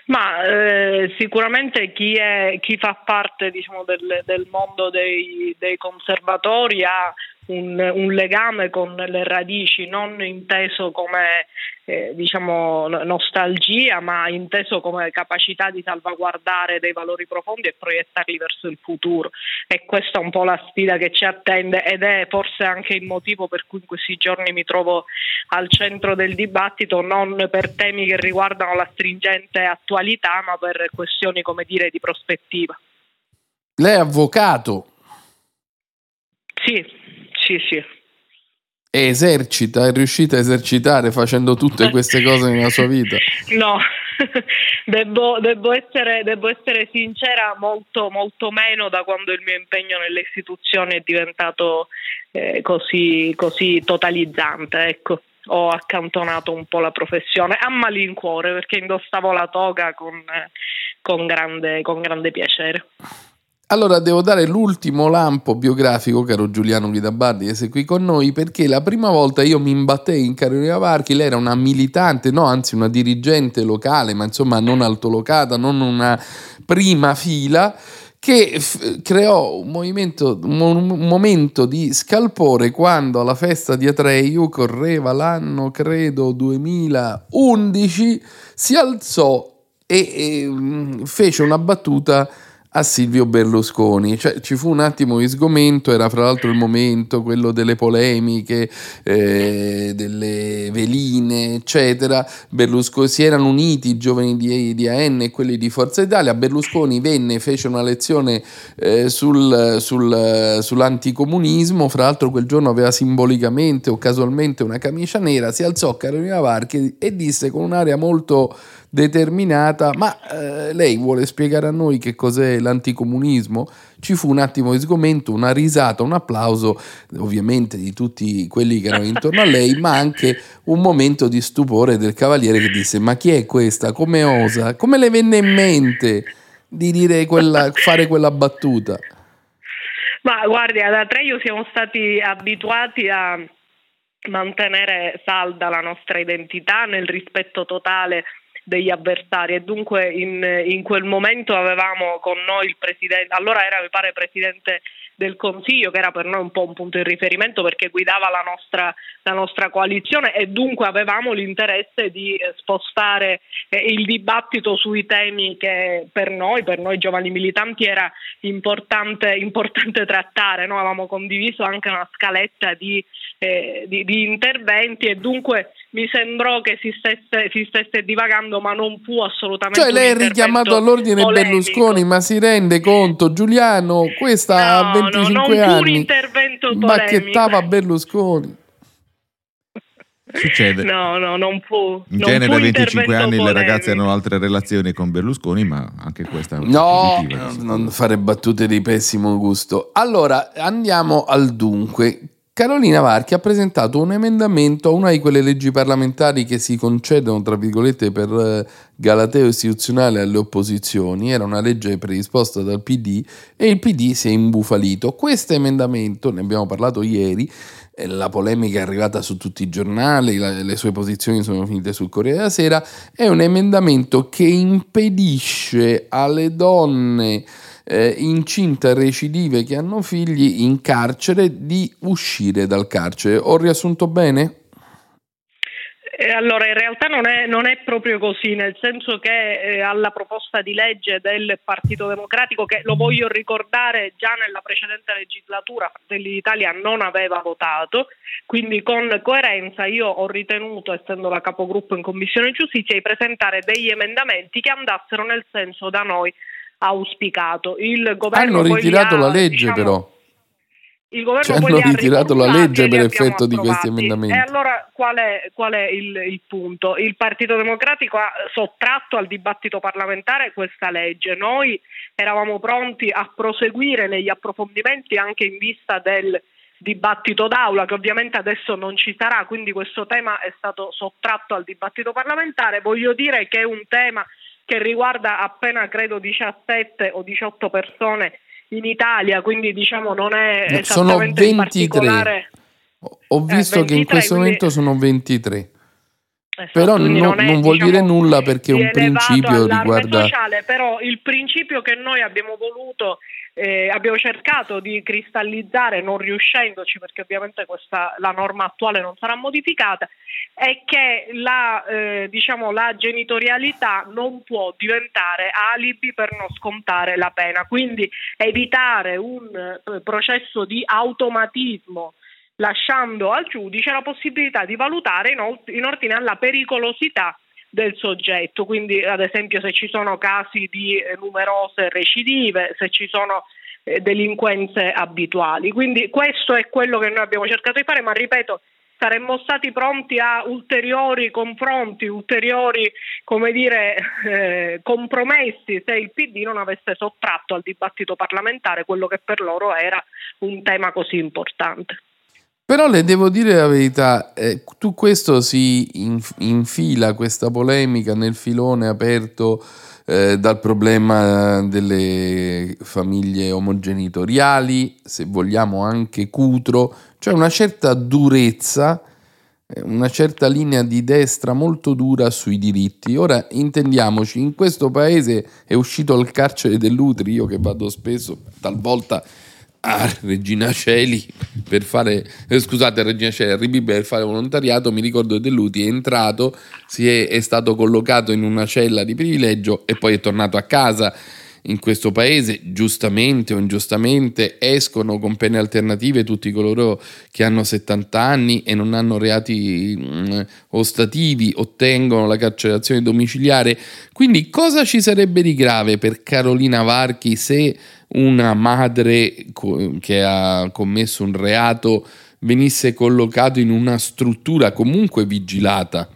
Ma eh, sicuramente chi, è, chi, fa parte diciamo, del, del, mondo dei, dei conservatori ha un, un, legame con le radici, non inteso come eh, diciamo, nostalgia, ma inteso come capacità di salvaguardare dei valori profondi e proiettarli verso il futuro. E questa è un po' la sfida che ci attende ed è forse anche il motivo per cui in questi giorni mi trovo al centro del dibattito, non per temi che riguardano la stringente attualità, ma per questioni, come dire, di prospettiva. Lei è avvocato? Sì, sì, sì. E esercita, è riuscita a esercitare facendo tutte queste cose nella sua vita? No, devo, devo, essere, devo, essere, sincera, molto, molto meno da quando il mio impegno nelle istituzioni è diventato eh, così, così totalizzante. Ecco ho accantonato un po' la professione a malincuore perché indossavo la toga con, con, grande, con grande piacere. Allora devo dare l'ultimo lampo biografico, caro Giuliano Guidabardi, che sei qui con noi, perché la prima volta io mi imbattei in Carolina Varchi, lei era una militante, no, anzi una dirigente locale, ma insomma non altolocata, non una prima fila, che f- creò un, un, momento di scalpore quando alla festa di Atreio, correva l'anno credo 2011, si alzò e, e mm, fece una battuta a Silvio Berlusconi. Cioè, ci fu un attimo di sgomento, era fra l'altro il momento, quello delle polemiche, eh, delle veline, eccetera. Berlusconi, si erano uniti i giovani di, di AN e quelli di Forza Italia. Berlusconi venne, fece una lezione eh, sul, sul, sull'anticomunismo, fra l'altro quel giorno aveva simbolicamente o casualmente una camicia nera, si alzò Carolina Varchi e disse con un'aria molto determinata, ma eh, lei vuole spiegare a noi che cos'è l'anticomunismo? Ci fu un attimo di sgomento, una risata, un applauso ovviamente di tutti quelli che erano intorno a lei, ma anche un momento di stupore del cavaliere che disse ma chi è questa? Come osa? Come le venne in mente di dire quella, fare quella battuta? Ma guardi, ad Atreio siamo stati abituati a mantenere salda la nostra identità nel rispetto totale degli avversari e dunque in, in quel momento avevamo con noi il presidente, allora era mi pare presidente del Consiglio, che era per noi un po' un punto di riferimento perché guidava la nostra, la nostra coalizione e dunque avevamo l'interesse di eh, spostare eh, il dibattito sui temi che per noi, per noi giovani militanti, era importante, importante trattare. Noi avevamo condiviso anche una scaletta di, eh, di, di interventi e dunque mi sembrò che si stesse, si stesse, divagando, ma non fu assolutamente. Cioè, lei è richiamato all'ordine polemico. Berlusconi, ma si rende conto, Giuliano, questa no, 25 no, non anni. un intervento polemico. Bacchettava Berlusconi. Succede. No, no, non fu. In non genere, a 25 anni polemico. le ragazze hanno altre relazioni con Berlusconi, ma anche questa è una No, positiva, non fare battute di pessimo gusto. Allora, andiamo al dunque. Carolina Varchi ha presentato un emendamento a una di quelle leggi parlamentari che si concedono, tra virgolette, per eh, galateo istituzionale alle opposizioni. Era una legge predisposta dal PD e il PD si è imbufalito. Questo emendamento, ne abbiamo parlato ieri, la polemica è arrivata su tutti i giornali, le sue posizioni sono finite sul Corriere della Sera, è un emendamento che impedisce alle donne eh, incinte recidive che hanno figli in carcere di uscire dal carcere. Ho riassunto bene? Eh, allora, in realtà non è, non è, proprio così, nel senso che eh, alla proposta di legge del Partito Democratico, che lo voglio ricordare già nella precedente legislatura, Fratelli d'Italia non aveva votato, quindi con coerenza io ho ritenuto, essendo la capogruppo in Commissione Giustizia, di presentare degli emendamenti che andassero nel senso da noi auspicato. Il governo Hanno ritirato ha, la legge diciamo, però. Il governo Ci hanno ritirato la legge per effetto di questi emendamenti. E allora qual è, qual è il, il, punto? Il Partito Democratico ha sottratto al dibattito parlamentare questa legge. Noi eravamo pronti a proseguire negli approfondimenti anche in vista del dibattito d'aula che ovviamente adesso non ci sarà, quindi questo tema è stato sottratto al dibattito parlamentare. Voglio dire che è un tema che riguarda appena credo 17 o 18 persone in Italia, quindi diciamo non è no, esattamente sono 23. Ho visto eh, 23, che in questo quindi... momento sono 23. Esatto, però non, non, è, non vuol diciamo, dire nulla perché è un principio riguarda... sociale, però il principio che noi abbiamo voluto, eh, abbiamo cercato di cristallizzare, non riuscendoci perché ovviamente questa, la norma attuale non sarà modificata, è che la, eh, diciamo, la genitorialità non può diventare alibi per non scontare la pena, quindi evitare un eh, processo di automatismo lasciando al giudice la possibilità di valutare in ordine alla pericolosità del soggetto, quindi ad esempio se ci sono casi di eh, numerose recidive, se ci sono eh, delinquenze abituali. Quindi questo è quello che noi abbiamo cercato di fare, ma ripeto, saremmo stati pronti a ulteriori confronti, ulteriori come dire, eh, compromessi se il PD non avesse sottratto al dibattito parlamentare quello che per loro era un tema così importante. Però le devo dire la verità, eh, tu questo si infila questa polemica nel filone aperto eh, dal problema delle famiglie omogenitoriali, se vogliamo anche Cutro, cioè una certa durezza, eh, una certa linea di destra molto dura sui diritti. Ora intendiamoci, in questo paese è uscito il carcere dell'Utri, io che vado spesso, talvolta a Regina Celi per fare, eh, scusate, Regina Celi, a Ribibe per fare volontariato, mi ricordo che Delluti è entrato, si è, è stato collocato in una cella di privilegio e poi è tornato a casa in questo paese, giustamente o ingiustamente, escono con pene alternative tutti coloro che hanno 70 anni e non hanno reati mh, mm, ostativi, ottengono la carcerazione domiciliare. Quindi cosa ci sarebbe di grave per Carolina Varchi se una madre che ha commesso un reato venisse collocato in una struttura comunque vigilata?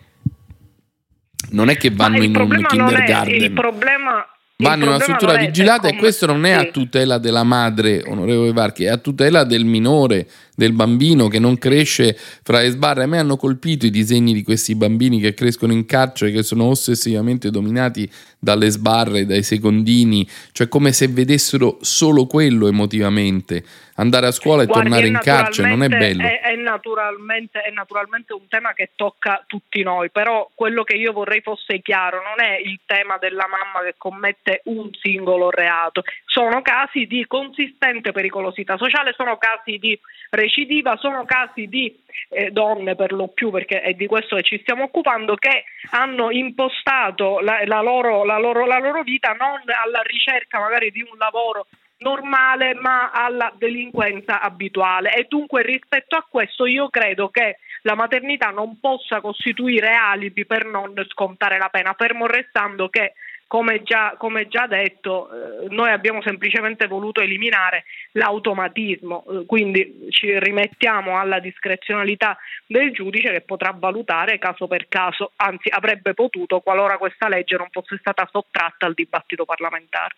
Non è che vanno in un kindergarten. il problema vanno in una struttura vigilata e questo non è a tutela della madre, onorevole Varchi, è a tutela del minore, del bambino che non cresce fra le sbarre. A me hanno colpito i disegni di questi bambini che crescono in carcere, che sono ossessivamente dominati dalle sbarre, dai secondini, cioè come se vedessero solo quello emotivamente andare a scuola e Guardi, tornare in carcere non è bello. È, è, naturalmente, è, naturalmente, un tema che tocca tutti noi, però quello che io vorrei fosse chiaro non è il tema della mamma che commette un singolo reato, sono casi di consistente pericolosità sociale, sono casi di recidiva, sono casi di eh, donne per lo più, perché è di questo che ci stiamo occupando, che hanno impostato la, la, loro, la, loro, la loro vita non alla ricerca magari di un lavoro normale ma alla delinquenza abituale. E dunque rispetto a questo io credo che la maternità non possa costituire alibi per non scontare la pena, fermo restando che come già, come già detto, eh, noi abbiamo semplicemente voluto eliminare l'automatismo, eh, quindi ci rimettiamo alla discrezionalità del giudice che potrà valutare caso per caso, anzi avrebbe potuto qualora questa legge non fosse stata sottratta al dibattito parlamentare.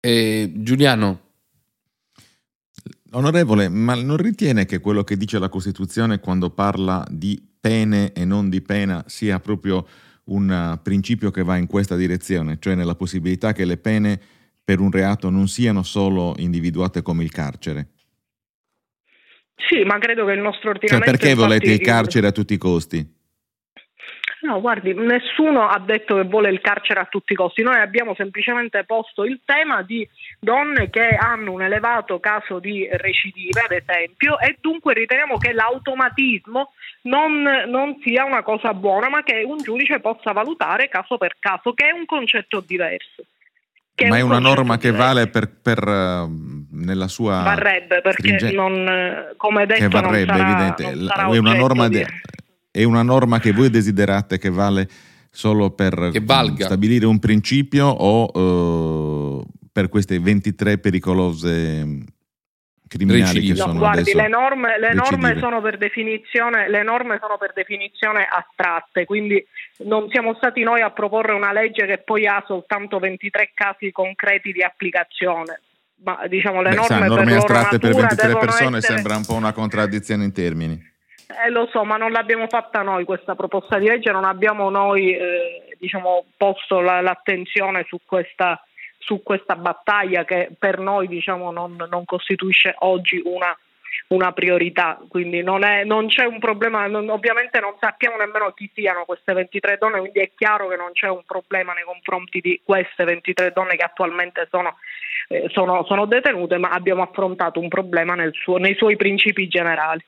Eh, Giuliano. Onorevole, ma non ritiene che quello che dice la Costituzione quando parla di pene e non di pena sia proprio un principio che va in questa direzione, cioè nella possibilità che le pene per un reato non siano solo individuate come il carcere? Sì, ma credo che il nostro ordinamento... Cioè perché volete il carcere a tutti i costi? No, guardi, nessuno ha detto che vuole il carcere a tutti i costi, noi abbiamo semplicemente posto il tema di donne che hanno un elevato caso di recidive, ad esempio, e dunque riteniamo che l'automatismo non, non sia una cosa buona, ma che un giudice possa valutare caso per caso, che è un concetto diverso. Ma è, una norma che vale per, per uh, nella sua varrebbe perché non, come detto che varrebbe, non sarà, evidente. Non sarà è una norma di... è una norma che voi desiderate che vale solo per stabilire un principio o uh, per queste 23 pericolose criminali che no, sono guardi, le norme, le norme sono per definizione le norme sono per definizione astratte, quindi non siamo stati noi a proporre una legge che poi ha soltanto 23 casi concreti di applicazione. Ma diciamo le Beh, norme, sa, norme per astratte per 23 persone essere... sembra un po' una contraddizione in termini. Eh, lo so, ma non l'abbiamo fatta noi questa proposta di legge, non abbiamo noi eh, diciamo, posto la, l'attenzione su questa, su questa, battaglia che per noi diciamo, non, non costituisce oggi una, una priorità, quindi non, è, non c'è un problema, non, ovviamente non sappiamo nemmeno chi siano queste 23 donne, quindi è chiaro che non c'è un problema nei confronti di queste 23 donne che attualmente sono, eh, sono, sono detenute, ma abbiamo affrontato un problema suo, nei suoi principi generali.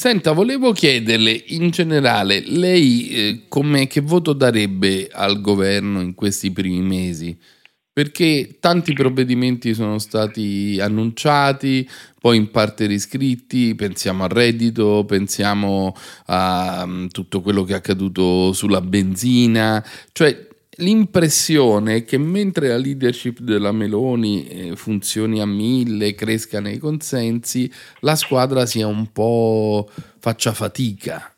Senta, volevo chiederle in generale, lei eh, come, che voto darebbe al governo in questi primi mesi? Perché tanti provvedimenti sono stati annunciati, poi in parte riscritti, pensiamo al reddito, pensiamo a um, tutto quello che è accaduto sulla benzina, cioè l'impressione è che mentre la leadership della Meloni eh, funzioni a mille, cresca nei consensi, la squadra sia un po' faccia fatica.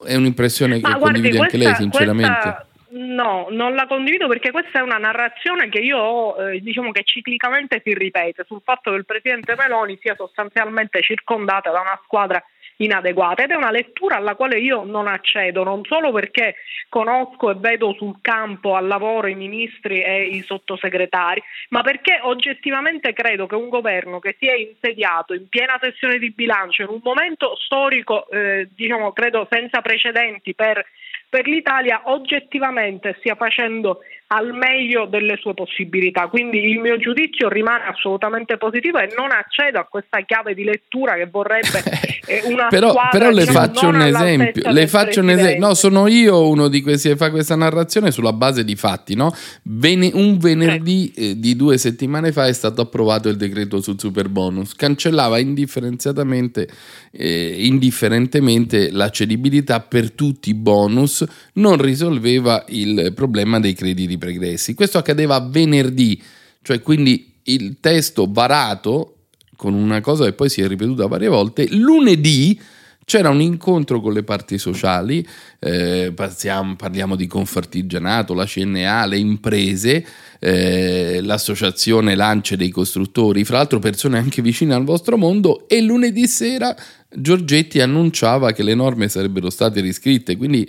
È un'impressione che guardi, condivide questa, anche lei, sinceramente. Questa... No, non la condivido perché questa è una narrazione che io ho, eh, diciamo che ciclicamente si ripete sul fatto che il presidente Meloni sia sostanzialmente circondata da una squadra inadeguata ed è una lettura alla quale io non accedo, non solo perché conosco e vedo sul campo al lavoro i ministri e i sottosegretari, ma perché oggettivamente credo che un governo che si è insediato in piena sessione di bilancio in un momento storico, eh, diciamo, credo senza precedenti per per l'Italia oggettivamente stia facendo al meglio delle sue possibilità. Quindi il mio giudizio rimane assolutamente positivo e non accedo a questa chiave di lettura che vorrebbe eh, una però, squadra, però le diciamo, faccio un esempio. Le faccio un esempio. No, sono io uno di questi che fa questa narrazione sulla base di fatti. No? Ven- un venerdì eh, di due settimane fa è stato approvato il decreto sul super bonus. Cancellava indifferenziatamente, eh, indifferentemente la cedibilità per tutti i bonus, non risolveva il problema dei crediti pregressi. Questo accadeva venerdì, cioè quindi il testo varato con una cosa che poi si è ripetuta varie volte, lunedì c'era un incontro con le parti sociali, eh, parliamo, parliamo, di Confartigianato, la CNA, le imprese, eh, l'associazione Lance dei costruttori, fra l'altro persone anche vicine al vostro mondo, e lunedì sera Giorgetti annunciava che le norme sarebbero state riscritte, quindi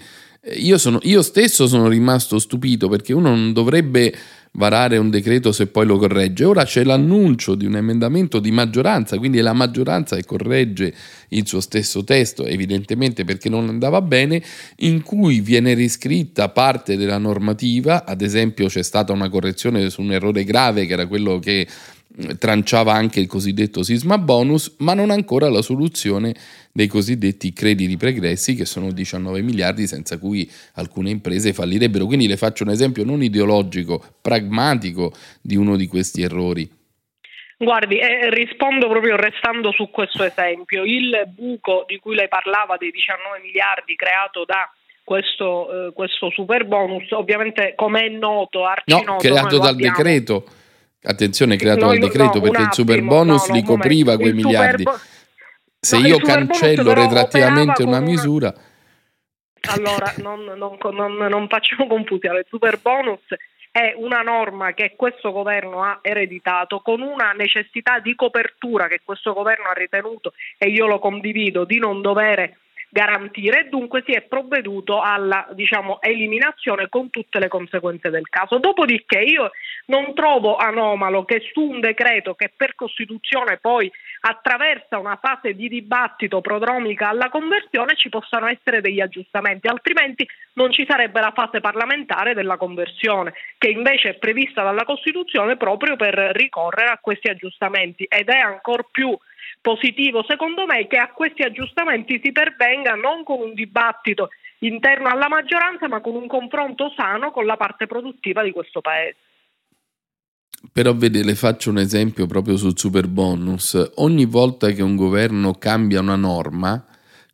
io, sono, io stesso sono rimasto stupito perché uno non dovrebbe varare un decreto se poi lo corregge. Ora c'è l'annuncio di un emendamento di maggioranza, quindi è la maggioranza che corregge il suo stesso testo, evidentemente perché non andava bene, in cui viene riscritta parte della normativa, ad esempio c'è stata una correzione su un errore grave che era quello che tranciava anche il cosiddetto sisma bonus, ma non ancora la soluzione dei cosiddetti crediti pregressi, che sono 19 miliardi, senza cui alcune imprese fallirebbero. Quindi le faccio un esempio non ideologico, pragmatico di uno di questi errori. Guardi, eh, rispondo proprio restando su questo esempio. Il buco di cui lei parlava dei 19 miliardi creato da questo, eh, questo super bonus, ovviamente come è noto, arcinoto, no, creato dal abbiamo. decreto Attenzione, creato dal decreto no, perché il super bonus no, no, li copriva quei miliardi. Bo- Se io cancello retroattivamente una misura... Allora, non, non, non, non facciamo confusione. Il super bonus è una norma che questo governo ha ereditato con una necessità di copertura che questo governo ha ritenuto, e io lo condivido, di non dovere garantire e dunque si è provveduto alla diciamo, eliminazione con tutte le conseguenze del caso. Dopodiché io non trovo anomalo che su un decreto che per Costituzione poi attraversa una fase di dibattito prodromica alla conversione ci possano essere degli aggiustamenti, altrimenti non ci sarebbe la fase parlamentare della conversione, che invece è prevista dalla Costituzione proprio per ricorrere a questi aggiustamenti ed è ancora più positivo secondo me che a questi aggiustamenti si pervenga non con un dibattito interno alla maggioranza ma con un confronto sano con la parte produttiva di questo Paese. Però vede, le faccio un esempio proprio sul super bonus. Ogni volta che un governo cambia una norma,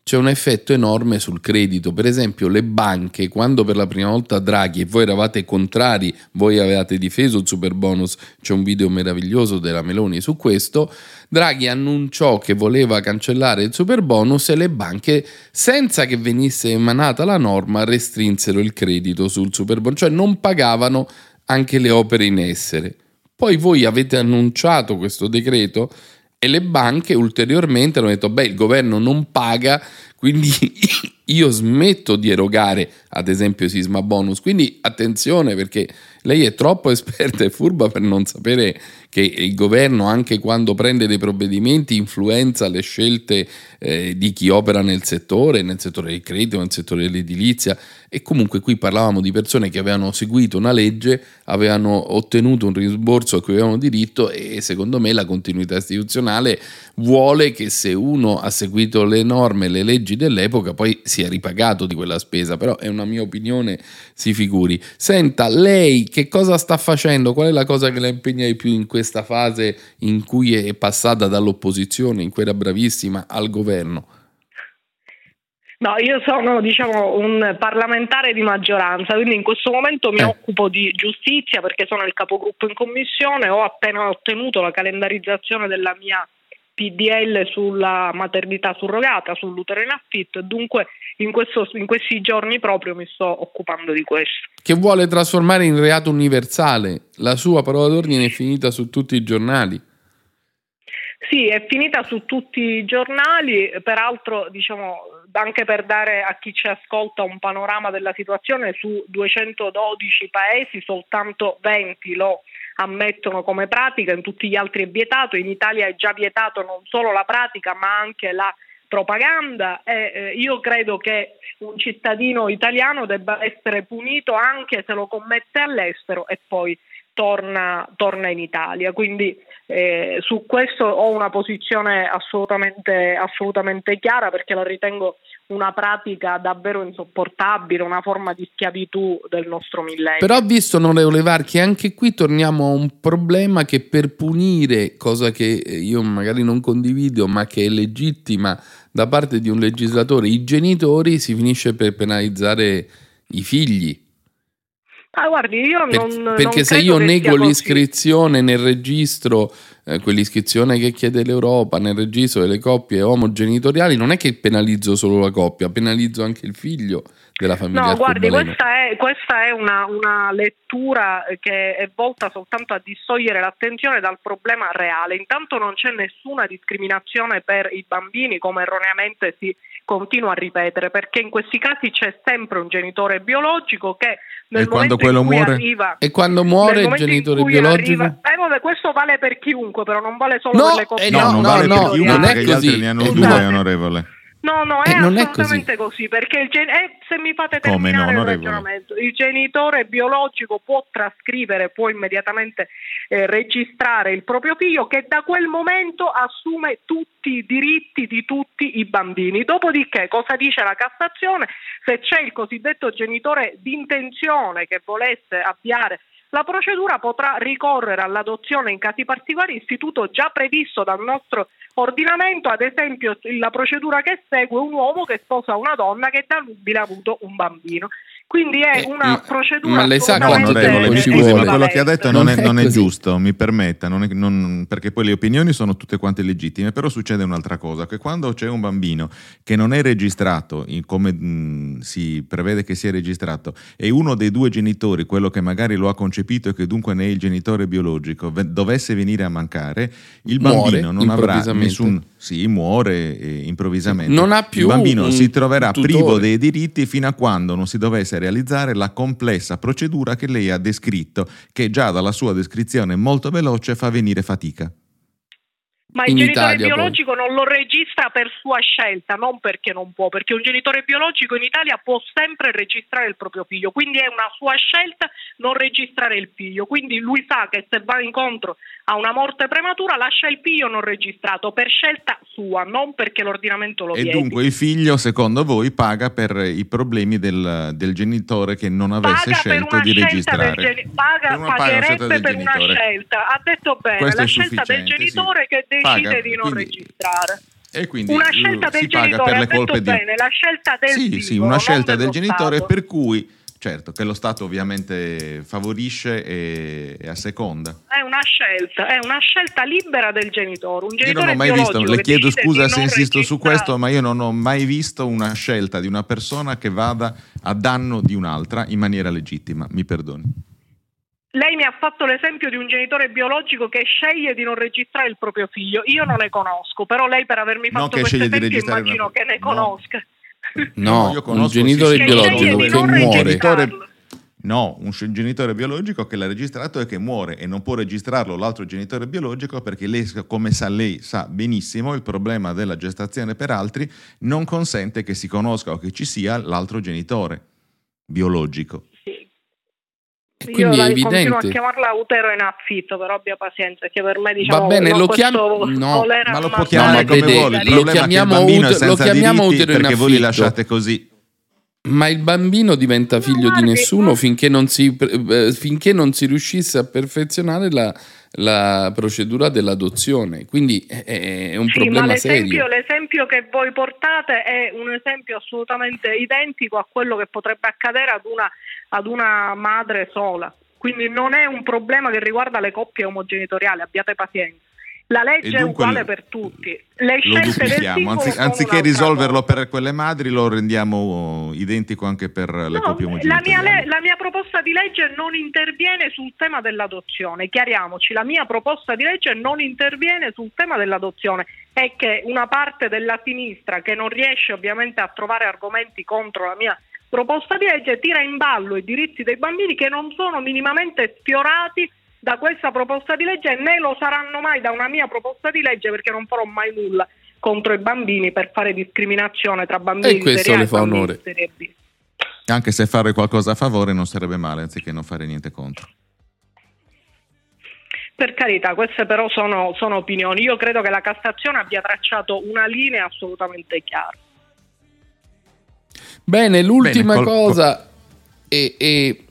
c'è un effetto enorme sul credito. Per esempio, le banche, quando per la prima volta Draghi e voi eravate contrari, voi avevate difeso il super bonus, c'è un video meraviglioso della Meloni su questo, Draghi annunciò che voleva cancellare il super bonus e le banche, senza che venisse emanata la norma, restrinsero il credito sul super bonus, cioè non pagavano anche le opere in essere. Poi voi avete annunciato questo decreto e le banche ulteriormente hanno detto, beh, il governo non paga, quindi io smetto di erogare, ad esempio, sisma bonus. Quindi attenzione perché lei è troppo esperta e furba per non sapere che il governo, anche quando prende dei provvedimenti, influenza le scelte eh, di chi opera nel settore, nel settore del credito, nel settore dell'edilizia. E comunque qui parlavamo di persone che avevano seguito una legge, avevano ottenuto un rimborso a cui avevano diritto e secondo me la continuità istituzionale vuole che se uno ha seguito le norme, le leggi dell'epoca, poi sia ripagato di quella spesa. Però è una mia opinione, si figuri. Senta, lei che cosa sta facendo? Qual è la cosa che la impegna di più in questa fase in cui è passata dall'opposizione, in cui era bravissima, al governo? No, io sono diciamo, un parlamentare di maggioranza, quindi in questo momento mi eh. occupo di giustizia perché sono il capogruppo in commissione, ho appena ottenuto la calendarizzazione della mia PDL sulla maternità surrogata, sull'utero in affitto, dunque in, questo, in questi giorni proprio mi sto occupando di questo. Che vuole trasformare in reato universale. La sua parola d'ordine è finita su tutti i giornali. Sì, è finita su tutti i giornali, peraltro diciamo anche per dare a chi ci ascolta un panorama della situazione, su 212 paesi soltanto 20 lo ammettono come pratica, in tutti gli altri è vietato, in Italia è già vietato non solo la pratica ma anche la propaganda e eh, io credo che un cittadino italiano debba essere punito anche se lo commette all'estero e poi torna, torna in Italia. Quindi eh, su questo ho una posizione assolutamente, assolutamente chiara perché la ritengo una pratica davvero insopportabile, una forma di schiavitù del nostro millennio. Però visto, onorevole Varchi, anche qui torniamo a un problema che per punire, cosa che io magari non condivido, ma che è legittima da parte di un legislatore, i genitori si finisce per penalizzare i figli. Ah, guardi, io per, non. Perché non se io nego l'iscrizione nel registro, eh, quell'iscrizione che chiede l'Europa nel registro delle coppie omogenitoriali, non è che penalizzo solo la coppia, penalizzo anche il figlio della famiglia. No, guardi, questa è, questa è una, una, lettura che è volta soltanto a distogliere l'attenzione dal problema reale. Intanto non c'è nessuna discriminazione per i bambini, come erroneamente si continua a ripetere, perché in questi casi c'è sempre un genitore biologico che nel e quando quello muore? Arriva, e quando muore il genitore biologico? Arriva, eh, vabbè, questo vale per chiunque, però non vale solo no, per le coppie. Eh, no, no, non no, vale no, per chiunque non perché è gli così. altri ne hanno esatto. due, onorevole. No, no, è eh, assolutamente è così. così. perché il gen- eh, se mi fate terminare no, il ragionamento, il genitore biologico può trascrivere, può immediatamente eh, registrare il proprio figlio che da quel momento assume tutti i diritti di tutti i bambini. Dopodiché, cosa dice la Cassazione? Se c'è il cosiddetto genitore d'intenzione che volesse avviare la procedura potrà ricorrere all'adozione in casi particolari, istituto già previsto dal nostro ordinamento, ad esempio la procedura che segue un uomo che sposa una donna che da nubile ha avuto un bambino. Quindi è eh, una procedura. Ma lei sa quanto tempo ci vuole? Ma quello che ha detto non, è, non è, giusto, mi permetta, non è, non, perché poi le opinioni sono tutte quante legittime, però succede un'altra cosa, che quando c'è un bambino che non è registrato, come mh, si prevede che sia registrato, e uno dei due genitori, quello che magari lo ha concepito e che dunque ne è il genitore biologico, dovesse venire a mancare, il bambino non avrà nessun sì, muore eh, improvvisamente. Non ha più Il bambino si troverà privo dei diritti fino a quando non si dovesse realizzare la complessa procedura che lei ha descritto, che già dalla sua descrizione molto veloce fa venire fatica. Ma il genitore Italia, biologico poi. non lo registra per sua scelta, non perché non può, perché un genitore biologico in Italia può sempre registrare il proprio figlio, quindi è una sua scelta non registrare il figlio, quindi lui sa che se va incontro a una morte prematura lascia il figlio non registrato per scelta sua, non perché l'ordinamento lo e. E dunque il figlio, secondo voi, paga per i problemi del, del genitore che non avesse paga scelto di registrare. Geni- paga, pagherebbe per una scelta, ha detto bene, Questo la scelta del genitore sì. che decide di non quindi, registrare. E quindi una scelta del si paga per le colpe di... bene, la scelta del Sì, figlio, sì, una scelta del Stato. genitore per cui certo che lo Stato ovviamente favorisce e, e asseconda. È una scelta, è una scelta libera del genitore. Un genitore io non ho mai visto, le chiedo scusa se insisto su questo, ma io non ho mai visto una scelta di una persona che vada a danno di un'altra in maniera legittima, mi perdoni. lei mi ha fatto l'esempio di un genitore biologico che sceglie di non registrare il proprio figlio. Io non ne conosco, però lei per avermi fatto questo esempio immagino una... che ne conosca. No, io conosco un genitore biologico che muore. No, un genitore biologico che l'ha registrato e che muore e non può registrarlo l'altro genitore biologico perché lei, come sa lei sa benissimo, il problema della gestazione per altri non consente che si conosca o che ci sia l'altro genitore biologico. E quindi Io è evidente. continuo a chiamarla utero in affitto, però abbia pazienza, che per me diciamo Va bene, lo chiamo no, ma lo può chiamare no, come vede, vuole. Il lo chiamiamo, ut- lo chiamiamo utero in affitto perché voi li lasciate così. Ma il bambino diventa figlio di nessuno no. finché, non si, eh, finché non si riuscisse a perfezionare la, la procedura dell'adozione, quindi è, è un sì, problema l'esempio, serio. L'esempio che voi portate è un esempio assolutamente identico a quello che potrebbe accadere ad una, ad una madre sola, quindi non è un problema che riguarda le coppie omogenitoriali, abbiate pazienza. La legge è uguale per tutti. Le lo duplichiamo, Anzi, anziché risolverlo per quelle madri, lo rendiamo identico anche per le no, coppie omogenitoriali. La mia, la mia proposta di legge non interviene sul tema dell'adozione, chiariamoci, la mia proposta di legge non interviene sul tema dell'adozione, è che una parte della sinistra che non riesce ovviamente a trovare argomenti contro la mia proposta di legge tira in ballo i diritti dei bambini che non sono minimamente sfiorati da questa proposta di legge né lo saranno mai da una mia proposta di legge perché non farò mai nulla contro i bambini per fare discriminazione tra bambini e questo serie le fa onore. Anche se fare qualcosa a favore non sarebbe male anziché non fare niente contro. Per carità, queste però sono, sono opinioni. Io credo che la Cassazione abbia tracciato una linea assolutamente chiara. Bene, l'ultima Bene, col, cosa è, è e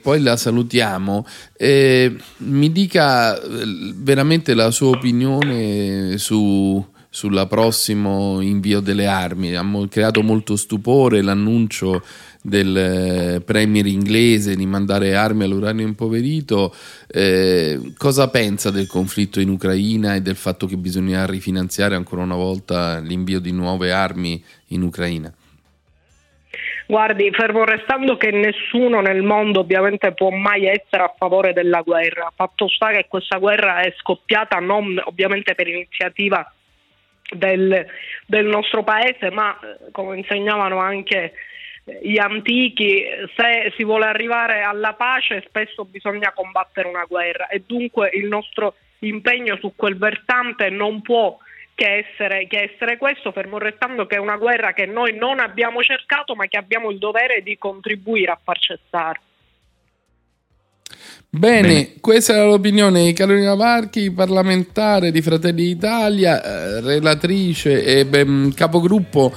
poi la salutiamo. Eh, mi dica eh, veramente la sua opinione su, sulla prossimo invio delle armi. Ha creato molto stupore l'annuncio del eh, premier inglese di mandare armi all'uranio impoverito. Eh, cosa pensa del conflitto in Ucraina e del fatto che bisogna rifinanziare ancora una volta l'invio di nuove armi in Ucraina? Guardi, fermo restando che nessuno nel mondo ovviamente può mai essere a favore della guerra, fatto sta che questa guerra è scoppiata non ovviamente per iniziativa del, del nostro paese, ma eh, come insegnavano anche eh, gli antichi, se si vuole arrivare alla pace spesso bisogna combattere una guerra e dunque il nostro impegno su quel versante non può che essere, che essere questo, fermo restando che è una guerra che noi non abbiamo cercato ma che abbiamo il dovere di contribuire a far cessare. Bene, Bene, questa era l'opinione di Carolina Varchi, parlamentare di Fratelli d'Italia, eh, relatrice e beh, capogruppo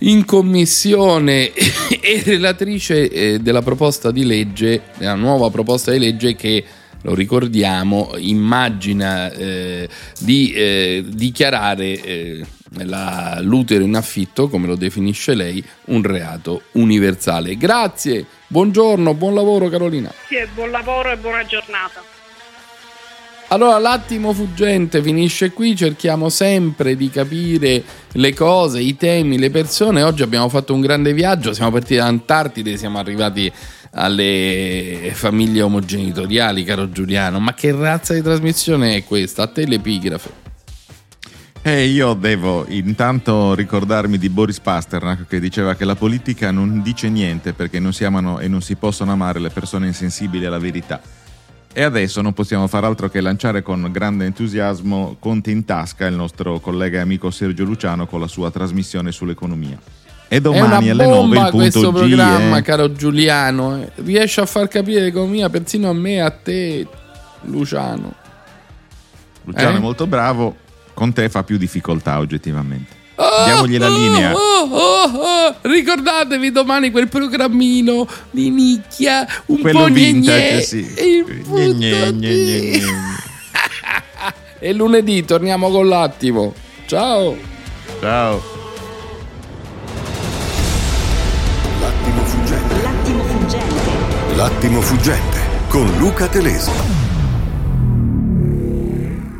in commissione e relatrice eh, della proposta di legge, della nuova proposta di legge che lo ricordiamo, immagina eh, di eh, dichiarare eh, la, l'utero in affitto, come lo definisce lei, un reato universale. Grazie, buongiorno, buon lavoro Carolina. Sì, buon lavoro e buona giornata. Allora, l'attimo fuggente finisce qui, cerchiamo sempre di capire le cose, i temi, le persone. Oggi abbiamo fatto un grande viaggio, siamo partiti da Antartide, siamo arrivati alle famiglie omogenitoriali, caro Giuliano. Ma che razza di trasmissione è questa? A te l'epigrafe. Eh, io devo intanto ricordarmi di Boris Pasternak che diceva che la politica non dice niente perché non si amano e non si possono amare le persone insensibili alla verità. E adesso non possiamo far altro che lanciare con grande entusiasmo Conte in tasca il nostro collega e amico Sergio Luciano con la sua trasmissione sull'economia. E domani alle 9 il punto questo G, programma, eh. caro Giuliano. Riesce a far capire l'economia persino a me e a te, Luciano. Luciano eh? è molto bravo, con te fa più difficoltà oggettivamente. Oh, Diamogli la linea. Oh, oh, oh, Ricordatevi domani quel programmino di nicchia, un Quello po' vintage, sì. Gne, gne, gne, e lunedì torniamo con l'attimo. Ciao. Ciao. L'attimo fuggente con Luca Telesi.